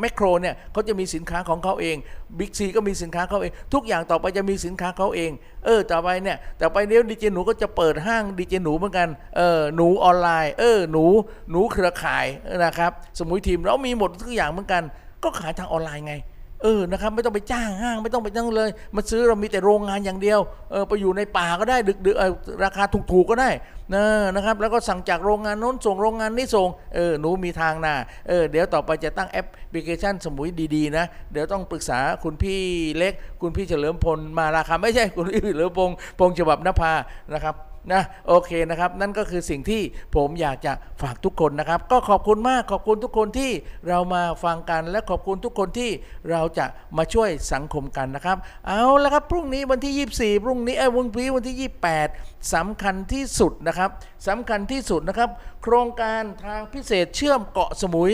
แมคโครเนี่ยเขาจะมีสินค้าของเขาเองบิ๊กซีก็มีสินค้าเขาเอง ทุกอย่างต่อไปจะมีสินค้าเขาเอง เออต่อไปเนี่ยต่อไปเนี้ยดีเจหนูก็จะเปิดห้างดีเจหนูเหมือนกันเออหนูออนไลน์เออหนูหนูเครือข่ายนะครับสมุยทีมเรามีหมดทุกอย่างเหมือนกัน ก็ขายทางออนไลน์ไง เออนะครับไม่ต้องไปจ้างห้างไม่ต้องไปจ้างเลย มาซื้อเรามีแต่โรงงานอย่างเดียวเออไปอยู่ในป่าก็ได้ดึกๆเออราคาถูกๆก็ได้นะนะครับ แล้วก็สั่งจากโรงงานโน้นส่งโรงงานนี้ส่งเออหนูมีทางนาเออเดี๋ยวต่อไปจะตั้งแอปพลิเคชันสมุยดีๆนะเดี๋ยวต้องปรึกษาคุณพี่เล็ก คุณพี่เฉลิมพลมาราคาไม่ใช่คุณพี่เฉลิมพงษ์พงษ์ฉบับนภานะครับ นะโอเคนะครับ นั่นก็คือสิ่งที่ผมอยากจะฝากทุกคนนะครับ ก็ขอบคุณมากขอบคุณทุกคนที่เรามาฟังกัน และขอบคุณทุกคนที่เราจะมาช่วยสังคมกันนะครับ เอาละครับพรุ่งนี้วันที่ 24 พรุ่งนี้ไอ้วันพีวันที่ 28สำคัญที่สุดนะครับสำคัญที่สุดนะครับ โครงการทางพิเศษเชื่อมเกาะสมุย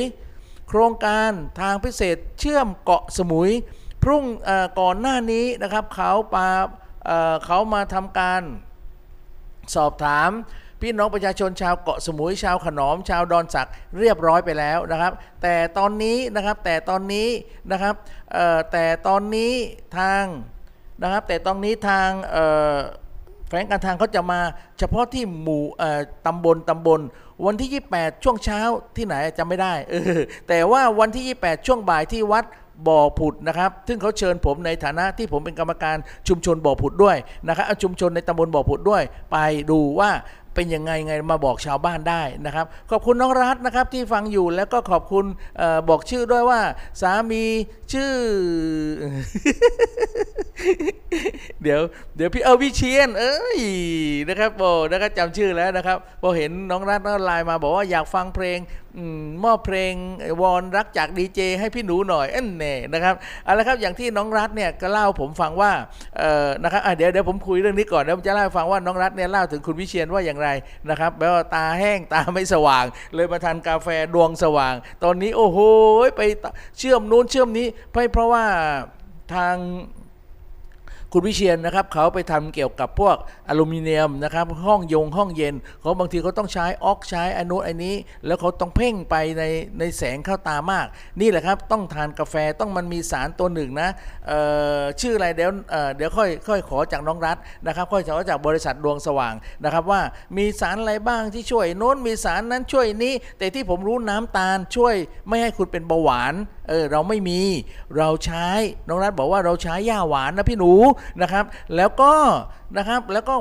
โครงการทางพิเศษเชื่อมเกาะสมุย พรุ่งก่อนหน้านี้นะครับเขาปาเขามาทำการ สอบถามพี่น้องประชาชนชาวเกาะสมุยชาวขนอม ชาวดอนสักเรียบร้อยไปแล้วนะครับ แต่ตอนนี้นะครับแต่ตอนนี้นะครับแต่ตอนนี้ทางนะครับแต่ตอนนี้ทางแฝงการทางเขาจะมาเฉพาะที่หมู่ตำบลตำบล วันที่ 28 ช่วงเช้าที่ไหนจำไม่ได้แต่ว่าวันที่ 28 ช่วงบ่ายที่วัด บ่อผุดนะครับ ซึ่งเขาเชิญผมในฐานะที่ผมเป็นกรรมการชุมชนบ่อผุดด้วยนะครับชุมชนในตำบลบ่อผุดด้วย ไปดูว่าเป็นยังไงไงมาบอกชาวบ้านได้นะครับ ขอบคุณน้องรัฐนะครับที่ฟังอยู่แล้วก็ขอบคุณออบอกชื่อด้วยว่า สามีชื่อ เดี๋ยว เดี๋ยวพี่เออวิเชียน เอ้ยนะครับโบนะครับจำชื่อแล้วนะครับพอเห็นน้องรัฐน้องไลน์มาบอกว่าอยากฟังเพลง มอบเพลงวอนรักจากดีเจให้พี่หนูหน่อยเอ็นเน่นะครับเอาละครับอย่างที่น้องรัฐเนี่ยก็เล่าผมฟังว่าเออนะครับเดี๋ยวเดี๋ยวผมคุยเรื่องนี้ก่อนแล้วผมจะเล่าฟังว่าน้องรัฐเนี่ยเล่าถึงคุณวิเชียนว่าอย่างไรนะครับแปลว่าตาแห้งตาไม่สว่าง เลยมาทานกาแฟดวงสว่าง ตอนนี้โอ้โหไปเชื่อมนู้นเชื่อมนี้เพราะว่าทาง คุณวิเชียนนะครับเขาไปทำเกี่ยวกับพวกอลูมิเนียมนะครับห้องยงห้องเย็นเขาบางทีเขาต้องใช้ออกใช้อนุอันนี้ แล้วเขาต้องเพ่งไปในในแสงเข้าตามาก นี่แหละครับต้องทานกาแฟต้องมันมีสารตัวหนึ่งนะชื่ออะไรเดี๋ยวเดี๋ยวค่อยค่อยขอจากน้องรัฐนะครับค่อยขอจากบริษัทดวงสว่างนะครับว่ามีสารอะไรบ้างที่ช่วยโน้นมีสารนั้นช่วยนี้ แต่ที่ผมรู้น้ำตาลช่วยไม่ให้คุณเป็นเบาหวานเออเราไม่มีเราใช้น้องรัฐบอกว่าเราใช้หญ้าหวานนะพี่หนูนะครับ แล้วก็นะครับแล้วก็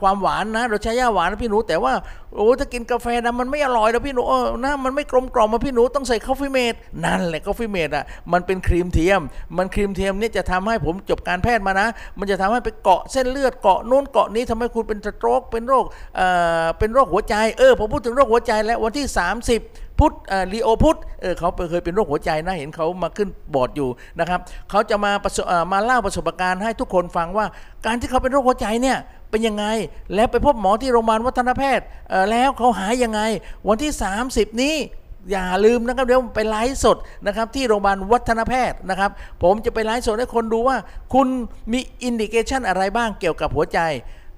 ความหวานนะเราใช้หญ้าหวานนะพี่หนู แต่ว่าโอ้ถ้ากินกาแฟนะมันไม่อร่อยนะพี่หนูเออนะมันไม่กลมกล่อมมาพี่หนูต้องใส่ Coffee-mate นั่นแหละ Coffee-mate อะมันเป็นครีมเทียม มันครีมเทียมเนี่ยจะทำให้ผมจบการแพทย์มานะ มันจะทำให้ไปเกาะเส้นเลือดเกาะโน้นเกาะนี้ทำให้คุณเป็น stroke เป็นโรคเอ่อเป็นโรคหัวใจเออผมพูดถึงโรคหัวใจแล้ววันที่ 30พุทธลีโอพุทธเออเขาเคยเป็นโรคหัวใจนะเห็นเขามาขึ้นบอร์ดอยู่นะครับเขาจะมาะมาเล่าประสบการณ์ให้ทุกคนฟังว่า การที่เขาเป็นโรคหัวใจเนี่ยเป็นยังไง แล้วไปพบหมอที่โรงพยาบาลวัฒนแพทย์แล้วเขาหายยังไง วันที่ 30 นี้อย่าลืมนะครับเดี๋ยวไปไลฟ์สดนะครับที่โรงพยาบาลวัฒนแพทย์นะครับ ผมจะไปไลฟ์สดให้คนดูว่า คุณมี indication อะไรบ้างเกี่ยวกับหัวใจ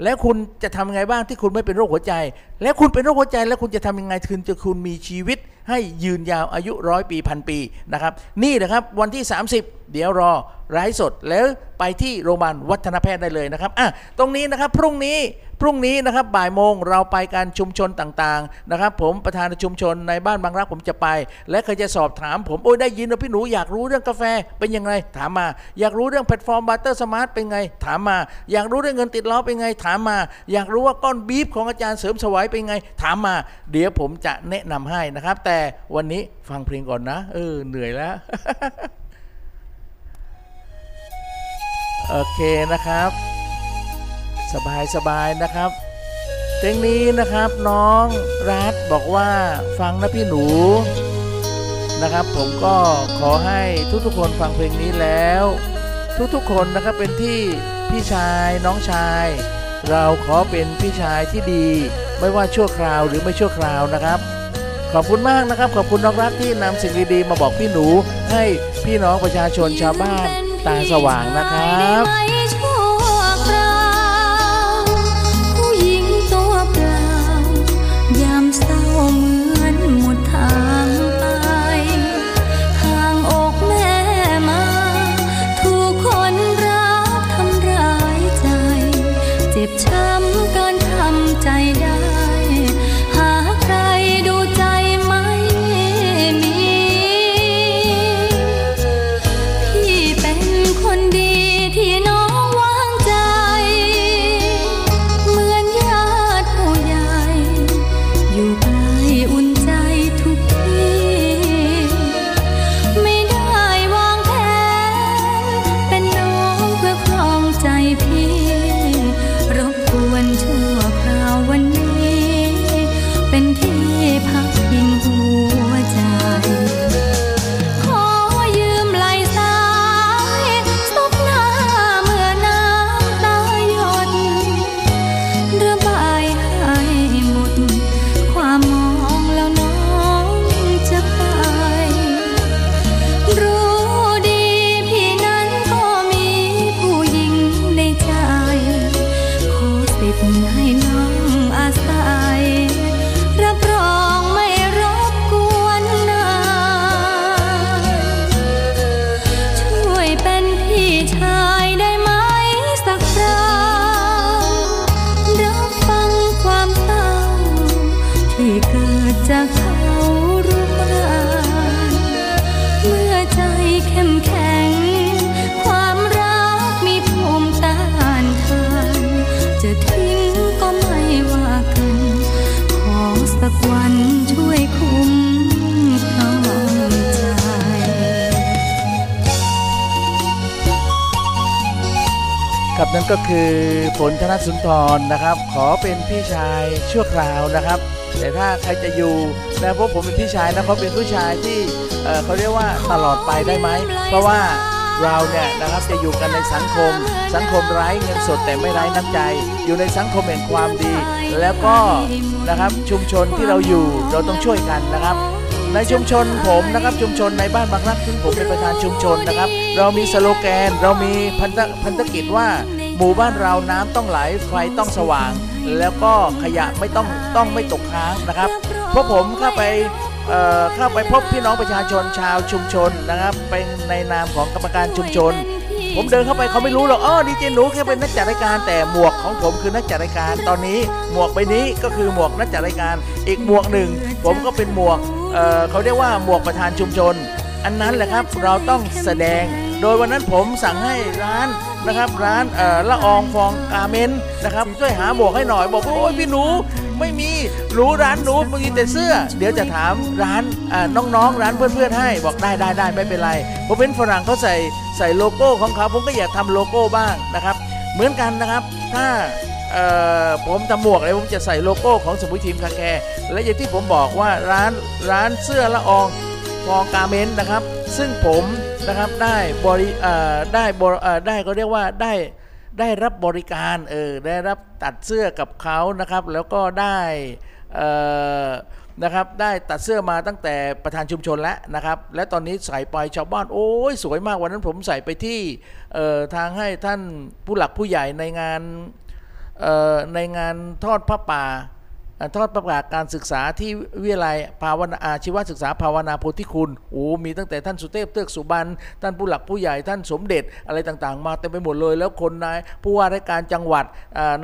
แล้วคุณจะทำยังไงบ้างที่คุณไม่เป็นโรคหัวใจ แล้วคุณเป็นโรคหัวใจ แล้วคุณจะทำยังไงคืนจะคุณมีชีวิตให้ยืนยาวอายุร้อยปีพันปีนะครับ นี่นะครับวันที่ 30 เดี๋ยวรอไร้สดแล้วไปที่โรงพยาบาลวัฒนแพทย์ได้เลยนะครับอะตรงนี้นะครับพรุ่งนี้พรุ่งนี้นะครับบ่ายโมงเราไปการชุมชนต่างๆนะครับผมประธานชุมชนในบ้านบางรักผมจะไป และใครจะสอบถามผมโอ้ยได้ยินว่าพี่หนูอยากรู้เรื่องกาแฟเป็นยังไงถามมา อยากรู้เรื่องแพลตฟอร์ม Barter Smart เป็นไง ถามมา อยากรู้เรื่องเงินติดล้อเป็นไง ถามมา อยากรู้ว่าก้อนบีฟของอาจารย์เสริมสวายเป็นไง ถามมา เดี๋ยวผมจะแนะนำให้นะครับ แต่วันนี้ฟังเพลงก่อนนะ เออเหนื่อยแล้ว โอเคนะครับ สบายสบายนะครับเพลงนี้นะครับน้องรัฐบอกว่าฟังนะพี่หนูนะครับ ผมก็ขอให้ทุกๆคนฟังเพลงนี้แล้ว ทุกๆคนนะครับเป็นที่พี่ชายน้องชาย เราขอเป็นพี่ชายที่ดี ไม่ว่าชั่วคราวหรือไม่ชั่วคราวนะครับ ขอบคุณมากนะครับ ขอบคุณน้องรัฐที่นำสิ่งดีๆมาบอกพี่หนูให้พี่น้องประชาชนชาวบ้านตาสว่างนะครับ สุนทรนะครับ ขอเป็นพี่ชายชั่วคราวนะครับ แต่ถ้าใครจะอยู่นะเพราะผมเป็นพี่ชายนะเขาเป็นผู้ชายที่เอ่อเขาเรียกว่าตลอดไปได้ไหม เพราะว่าเราเนี่ยนะครับจะอยู่กันในสังคม สังคมไร้เงินสดแต่ไม่ไร้น้ำใจ อยู่ในสังคมแห่งความดี แล้วก็นะครับชุมชนที่เราอยู่เราต้องช่วยกันนะครับ ในชุมชนผมนะครับชุมชนในบ้านบางรักซึ่งผมเป็นประธานชุมชนนะครับ เรามีสโลแกน เรามีพันธพันธกิจว่า หมู่บ้านเราน้ำต้องไหลไฟต้องสว่าง แล้วก็ขยะไม่ต้องต้องไม่ตกค้างนะครับ เพวกผมเข้าไปเข้าไปพบพี่น้องประชาชนชาวชุมชนนะครับเป็นในนามของกรรมการชุมชน ผมเดินเข้าไปเขาไม่รู้หรอกอ๋อดีเจหนูแค่เป็นนักจัดรายการแต่หมวกของผมคือนักจัดรายการตอนนี้หมวกใบนี้ก็คือหมวกนักจัดรายการ อีกหมวกหนึ่ง ผมก็เป็นหมวกเเขาเรียกว่าหมวกประธานชุมชน อันนั้นแหละครับเราต้องแสดง โดยวันนั้นผมสั่งให้ร้านนะครับ ร้านละอองฟองกาเมนนะครับช่วยหาหมวกให้หน่อย บอกว่าโอ้ยพี่หนูไม่มีรู้ร้านหนูมีแต่เสื้อ เดี๋ยวจะถามร้านอ่าน้องๆ ร้านเพื่อนๆให้ บอกได้ได้ได้ไม่เป็นไรผมเป็นฝรั่งเขาใส่ใส่โลโก้ของเขาผมก็อยากทำโลโก้บ้างนะครับ เหมือนกันนะครับถ้าผมทำหมวกอะไรผมจะใส่โลโก้ของสมุยทีม car care และอย่างที่ผมบอกว่าร้านร้านเสื้อละอองฟอง garment นะครับ ซึ่งผม นะครับได้บริเอ่อได้บริเอ่อได้ก็เรียกว่าได้ได้รับบริการเออได้รับตัดเสื้อกับเขานะครับ แล้วก็ได้เอ่อนะครับได้ตัดเสื้อมาตั้งแต่ประธานชุมชนแล้วนะครับ และตอนนี้ใส่ไปชาวบ้านโอ้ยสวยมากวันนั้นผมใส่ไปที่เอ่อทางให้ท่านผู้หลักผู้ใหญ่ในงานเอ่อในงานทอดพระป่า ทอดพระป่าการศึกษาที่วิทยาลัยภาวนาอาชีวศึกษาภาวนาโพธิคุณโอ้มีตั้งแต่ท่านสุเทพเทือกสุบรรณท่านผู้หลักผู้ใหญ่ท่านสมเด็จอะไรต่างๆ มาเต็มไปหมดเลย แล้วคนนายผู้ว่าราชการจังหวัด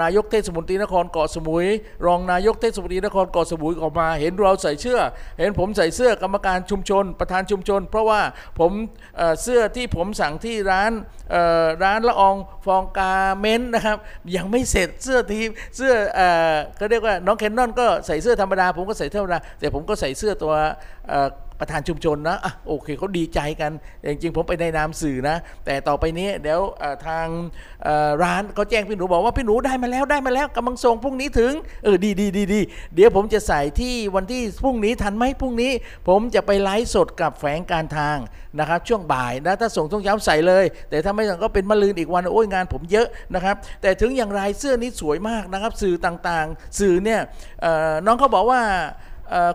นายกเทศมนตรีนครเกาะสมุย รองนายกเทศมนตรีนครเกาะสมุยออกมา เห็นเราใส่เสื้อ เห็นผมใส่เสื้อกรรมการชุมชน ประธานชุมชน เพราะว่าผมเเสื้อที่ผมสั่งที่ร้านร้านละอองฟองกาเมนต์นะครับยังไม่เสร็จเสื้อทีมเสื้อเอ่อก็เรียกว่าน้องแคนนอนก็ใส่เสื้อธรรมดา ผมก็ใส่เสื้อธรรมดาแต่ผมก็ใส่เสื้อตัว ประธานชุมชนนะอะโอเคเขาดีใจกันแต่จริงๆผมไปในนามสื่อนะ แต่ต่อไปนี้เดี๋ยวทางร้านเขาแจ้งพี่หนูบอกว่าพี่หนูได้มาแล้วได้มาแล้วกำลังส่งพรุ่งนี้ถึงเออดีดีดีดีเดี๋ยวผมจะใส่ที่วันที่พรุ่งนี้ทันไหมพรุ่งนี้ ผมจะไปไลฟ์สดกับแฝงการทางนะครับช่วงบ่ายนะถ้าส่งช่วงเช้าใส่เลย แต่ถ้าไม่ส่งก็เป็นมะรืนอีกวันโอ้ยงานผมเยอะนะครับแต่ถึงอย่างไรเสื้อนี้สวยมากนะครับ สื่อต่างๆ สื่อเนี่ยน้องเขาบอกว่า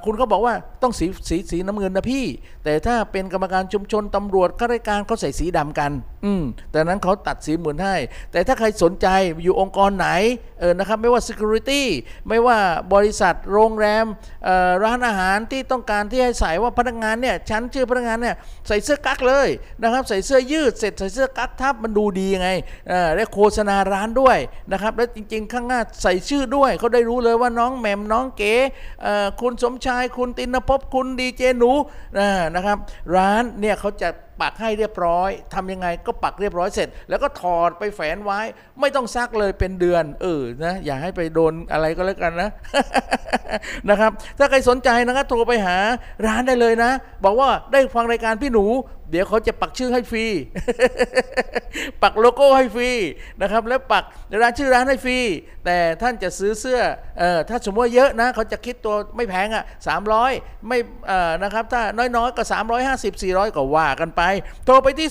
คุณก็บอกว่าต้องสีสีสีน้ำเงินนะพี่ แต่ถ้าเป็นกรรมการชุมชนตำรวจข้าราชการเขาใส่สีดำกัน อืมแต่นั้นเขาตัดสีเหมือนให้ แต่ถ้าใครสนใจอยู่องค์กรไหนเออนะครับไม่ว่า security ไม่ว่าบริษัทโรงแรมร้านอาหารที่ต้องการที่ให้ใส่ว่าพนักงานเนี่ยชั้นชื่อพนักงานเนี่ยใส่เสื้อกั๊กเลยนะครับใส่เสื้อยืดเสร็จใส่เสื้อกั๊กทับมันดูดีไงและโฆษณาร้านด้วยนะครับและจริง ๆ ข้างหน้าใส่ชื่อด้วยเขาได้รู้เลยว่าน้องแหม่มน้องเก๋คุณสมชายคุณตินภพคุณดีเจหนูอ่านะครับ ร้านเนี่ยเขาจะปักให้เรียบร้อยทำยังไงก็ปักเรียบร้อยเสร็จ แล้วก็ถอดไปแฝนไว้ ไม่ต้องซักเลยเป็นเดือน เออนะอย่าให้ไปโดนอะไรก็แล้วกันนะนะครับ ถ้าใครสนใจนะครับโทรไปหาร้านได้เลยนะ บอกว่าได้ฟังรายการพี่หนู ดี๋ยวเขาจะปักชื่อให้ฟรี ปักโลโก้ให้ฟรีนะครับ แล้วปักร้านชื่อร้านให้ฟรี แต่ท่านจะซื้อเสื้อเอ่อถ้าสมมติว่าเยอะนะเขาจะคิดตัวไม่แพงอะ300ไม่เอ่อนะครับถ้าน้อยๆก็350 400ก็ว่ากันไป โทรไปที่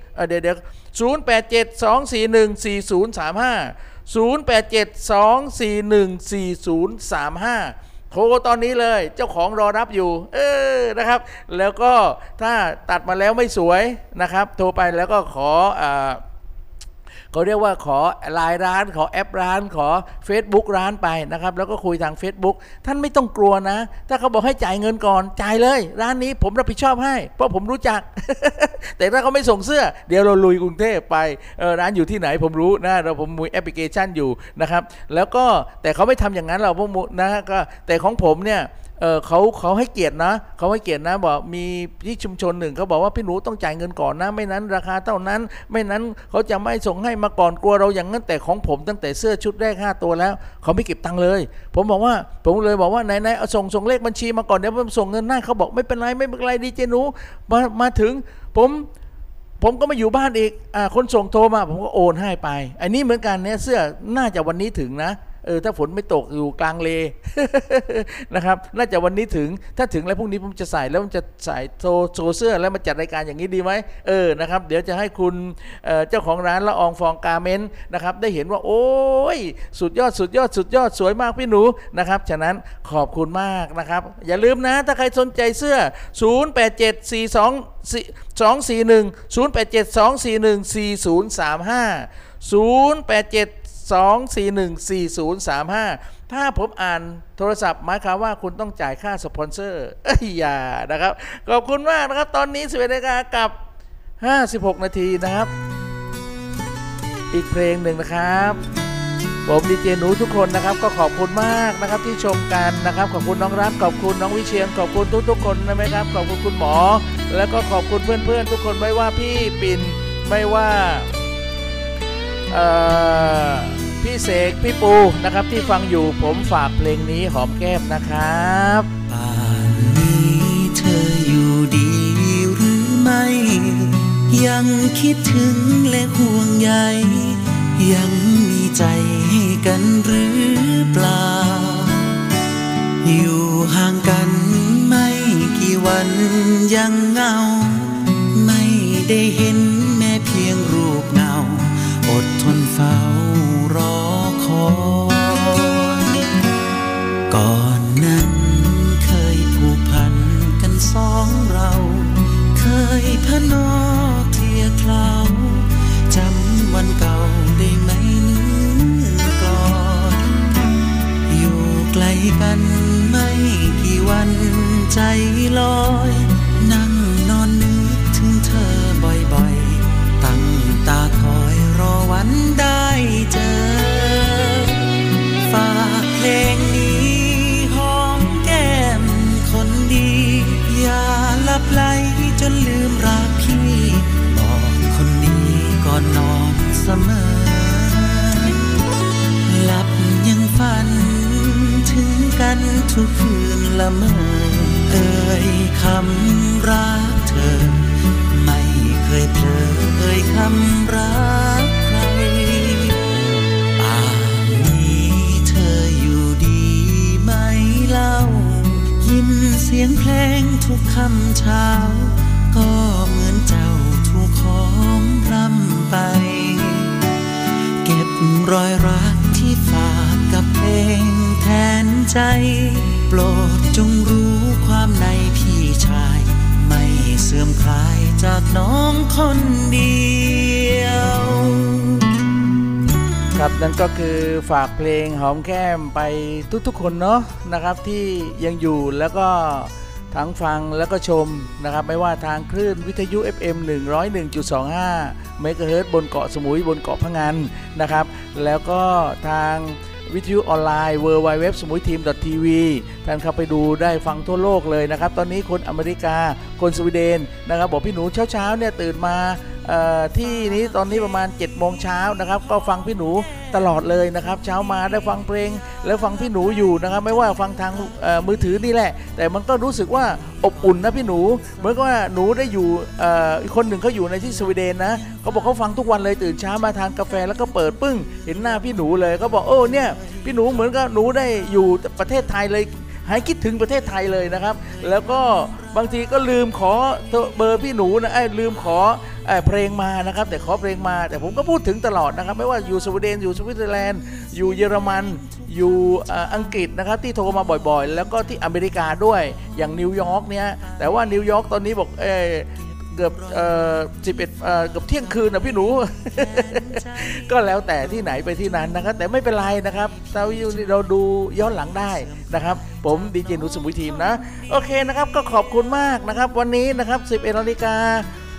0874เอ่อเดี๋ยวเดี๋ยว087 241 4035 0872414035 โทรตอนนี้เลย เจ้าของรอรับอยู่ เออนะครับ แล้วก็ถ้าตัดมาแล้วไม่สวยนะครับ โทรไปแล้วก็ขออาเขาเรียกว่าขอไลน์ร้าน ขอแอปร้าน ขอ Facebook ร้านไปนะครับ แล้วก็คุยทาง Facebook ท่านไม่ต้องกลัวนะ ถ้าเขาบอกให้จ่ายเงินก่อนจ่ายเลย ร้านนี้ผมรับผิดชอบให้ เพราะผมรู้จัก แต่ถ้าเขาไม่ส่งเสื้อ เดี๋ยวเราลุยกรุงเทพไปเออร้านอยู่ที่ไหนผมรู้นะเราผมมีแอปพลิเคชันอยู่นะครับ แล้วก็แต่เขาไม่ทำอย่างนั้นเราพวกมุนะก็แต่ของผมเนี่ย เออเขาเขาให้เกียรตินะเขาให้เกียรตินะบอกมีที่ชุมชนหนึ่งเขาบอกว่าพี่หนูต้องจ่ายเงินก่อนนะ ไม่นั้นราคาเท่านั้น ไม่นั้นเขาจะไม่ส่งให้มาก่อนกลัวเราอย่างนั้นแต่ของผมตั้งแต่เสื้อชุดแรกห้าตัวแล้วเขาไม่เก็บตังค์เลย ผมบอกว่าผมเลยบอกว่าไหนไหนเอาส่งส่งเลขบัญชีมาก่อนเดี๋ยวผมส่งเงินให้าเขาบอกไม่เป็นไรไม่เป็นไรดีเจหนูมามาถึงผมผมก็มาอยู่บ้านอีกอ่าคนส่งโทรมา ผมก็โอนให้ไป อันนี้เหมือนกันเนี่ยเสื้อน่าจะวันนี้ถึงนะ เออถ้าฝนไม่ตกอยู่กลางเลนะครับ น่าจะวันนี้ถึงถ้าถึงแล้วพรุ่งนี้ผมจะใส่แล้วผมจะใส่โซโซเสื้อแล้วมาจัดรายการอย่างนี้ดีไหมเออนะครับ เดี๋ยวจะให้คุณเเจ้าของร้านละอองฟองกาเมนนะครับได้เห็นว่าโอ้ยสุดยอดสุดยอดสุดยอดสวยมากพี่หนูนะครับฉะนั้นขอบคุณมากนะครับ อย่าลืมนะ ถ้าใครสนใจเสื้อ 08742241 0872414035 2414035 ถ้าผมอ่านโทรศัพท์หมายความว่าคุณต้องจ่ายค่าสปอนเซอร์เอ้ยอย่านะครับ ขอบคุณมากนะครับ ตอนนี้11นาฬิกากับ 56 นาทีนะครับ อีกเพลงหนึ่งนะครับผมดีเจหนูทุกคนนะครับ ก็ขอบคุณมากนะครับที่ชมกันนะครับ ขอบคุณน้องรัฐขอบคุณน้องวิเชียนขอบคุณทุกๆคนนะครับ ขอบคุณคุณหมอ แล้วก็ขอบคุณเพื่อนๆ ทุกคนไม่ว่าพี่ปิ่นไม่ว่า พี่เสกพี่ปูนะครับที่ฟังอยู่ผมฝากเพลงนี้หอมแก้มนะครับป่านนี้เธออยู่ดีหรือไม่ ยังคิดถึงและห่วงใยยังมีใจให้กันหรือเปล่า อยู่ห่างกันไม่กี่วันยังเงา ไม่ได้เห็น ฝ้ารอคอยก่อนนั้นเคยผูกพันกันสองเรา เคยพนอเทียคลาจำวันเก่าได้ไหมนื้อกอดอยู่ไกลกันไม่กี่วันใจลอย ทุกคืนละเมอเอ่ยคำรักเธอ ไม่เคยเผลอเอ่ยคำรักใครป่านนี้เธออยู่ดีไหมเล่า ยินเสียงเพลงทุกคำเช้า ก็เหมือนเจ้าถูกของรำไป เก็บรอยรัก ใจ โปรดจงรู้ความในพี่ชาย ไม่เสื่อมคลายจากน้องคนเดียว ครับนั่นก็คือฝากเพลงหอมแก้มไปทุกๆคนเนาะนะครับที่ยังอยู่แล้วก็ทั้งฟังแล้วก็ชมนะครับไม่ว่าทางคลื่นวิทยุ FM 101.25เมกะเฮิรตบนเกาะสมุยบนเกาะพังงานนะครับ แล้วก็ทาง วิทยุออนไลน์ w w w สมุยทีม .tv ท่านเข้าไปดูได้ฟังทั่วโลกเลยนะครับ ตอนนี้คนอเมริกา คนสวีเดนนะครับ บอกพี่หนูเช้าๆเนี่ยตื่นมา ที่นี้ตอนนี้ประมาณ7จ็ดโมงเช้านะครับ ก็ฟังพี่หนูตลอดเลยนะครับ เช้ามาได้ฟังเพลง แล้วฟังพี่หนูอยู่นะครับ ไม่ว่าฟังทางมือถือนี่แหละ แต่มันก็รู้สึกว่าอบอุ่นนะพี่หนู เหมือนกับว่าหนูได้อยู่อคนหนึ่งเขาอยู่ในที่สวีเดนนะเขาบอกเขาฟังทุกวันเลยตื่นเช้ามาทานกาแฟแล้วก็เปิดปึ้ง เห็นหน้าพี่หนูเลยเขาบอกโอ้เนี่ยพี่หนูเหมือนกับหนูได้อยู่ประเทศไทยเลย หายคิดถึงประเทศไทยเลยนะครับ แล้วก็บางทีก็ลืมขอเบอร์พี่หนูนะไอ้ลืมขอเพลงมานะครับ แต่ขอเพลงมา แต่ผมก็พูดถึงตลอดนะครับ ไม่ว่าอยู่สวีเดนอยู่สวิตเซอร์แลนด์ อยู่เยอรมัน อยู่อังกฤษนะครับ ที่โทรมาบ่อยๆ แล้วก็ที่อเมริกาด้วยอย่างนิวยอร์กเนี่ยแต่ว่านิวยอร์กตอนนี้บอกเอ เกือบเอ่อสิบเอ็ดเอ่อเกือบเที่ยงคืนนะพี่หนู ก็แล้วแต่ที่ไหนไปที่นั้นนะครับ แต่ไม่เป็นไรนะครับเราเราดูย้อนหลังได้นะครับ ผมดีเจหนูสมุยทีมนะ โอเคนะครับ ก็ขอบคุณมากนะครับ วันนี้นะครับ 11นาฬิกา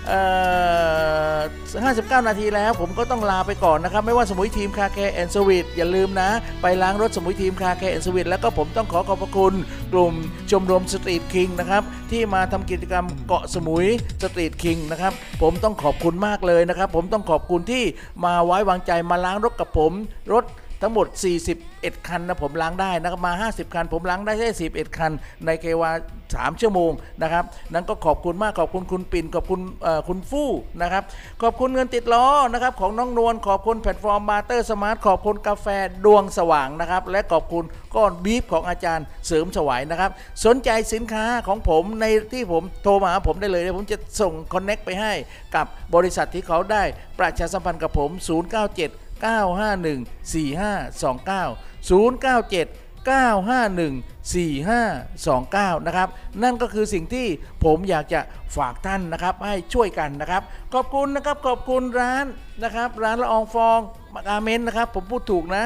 59 นาทีแล้วผมก็ต้องลาไปก่อนนะครับ ไม่ว่าสมุยทีม car care and สวิตอย่าลืมนะ ไปล้างรถสมุยทีม car care and สวิตแล้วก็ผมต้องขอขอบพระคุณกลุ่มชมรม Street King นะครับ ที่มาทำกิจกรรมเกาะสมุย Street King นะครับ ผมต้องขอบคุณมากเลยนะครับ ผมต้องขอบคุณที่มาไว้วางใจมาล้างรถกับผมรถ ทั้งหมด 41 คันนะผมล้างได้นะครับมา 50 คัน ผมล้างได้แค่11 คัน ในเวลา3ชั่วโมงนะครับนั้นก็ขอบคุณมากขอบคุณคุณปิ่นขอบคุณคุณฟู่นะครับขอบคุณเงินติดล้อนะครับของน้องนวลขอบคุณแพลตฟอร์ม Barter Smart ขอบคุณกาแฟดวงสว่างนะครับและขอบคุณก้อนบีฟของอาจารย์เสริมสวายนะครับสนใจสินค้าของผมในที่ผมโทรมาหาผมได้เลยผมจะส่ง connect ไปให้กับบริษัทที่เขาได้ประชาสัมพันธ์กับผม 097 951 4529 097 951 4529 นะครับ นั่นก็คือสิ่งที่ผมอยากจะฝากท่านนะครับ ให้ช่วยกันนะครับ ขอบคุณนะครับ ขอบคุณร้านนะครับ ร้านละอองฟองมากาเมนนะครับ ผมพูดถูกนะ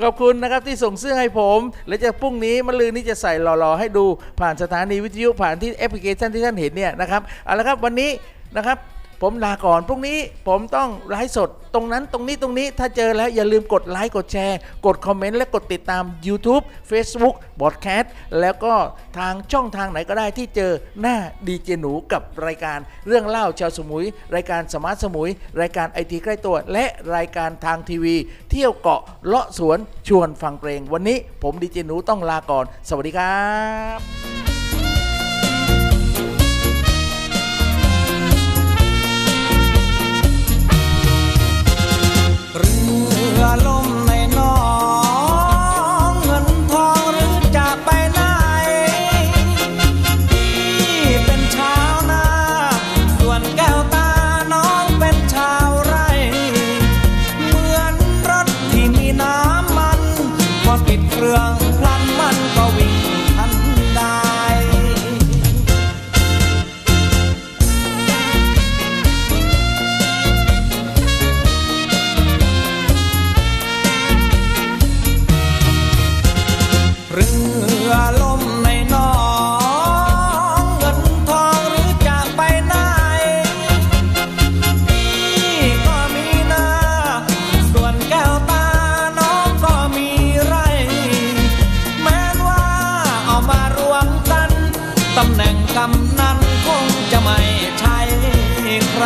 ขอบคุณนะครับที่ส่งเสื้อให้ผม และจะพรุ่งนี้มะลืนนี้จะใส่หล่อๆ ให้ดูผ่านสถานีวิทยุผ่านที่แอปพลิเคชันที่ท่านเห็นเนี่ยนะครับเอาละครับวันนี้นะครับ ผมลาก่อนพรุ่งนี้ผมต้องไลฟ์สดตรงนั้นตรงนี้ตรงนี้ถ้าเจอแล้วอย่าลืมกดไลค์กดแชร์ กดคอมเมนต์และกดติดตาม YouTube Facebook บอดแคสต์แล้วก็ทางช่องทางไหนก็ได้ที่เจอหน้าดีเจหนูกับรายการเรื่องเล่าชาวสมุย รายการสมาร์ทสมุย รายการไอทีใกล้ตัว และรายการทางทีวี เที่ยวเกาะเลาะสวนชวนฟังเพลง วันนี้ผมดีเจหนูต้องลาก่อน สวัสดีครับ เรือล่มในนอง กำนันคงจะไม่ใช่ใคร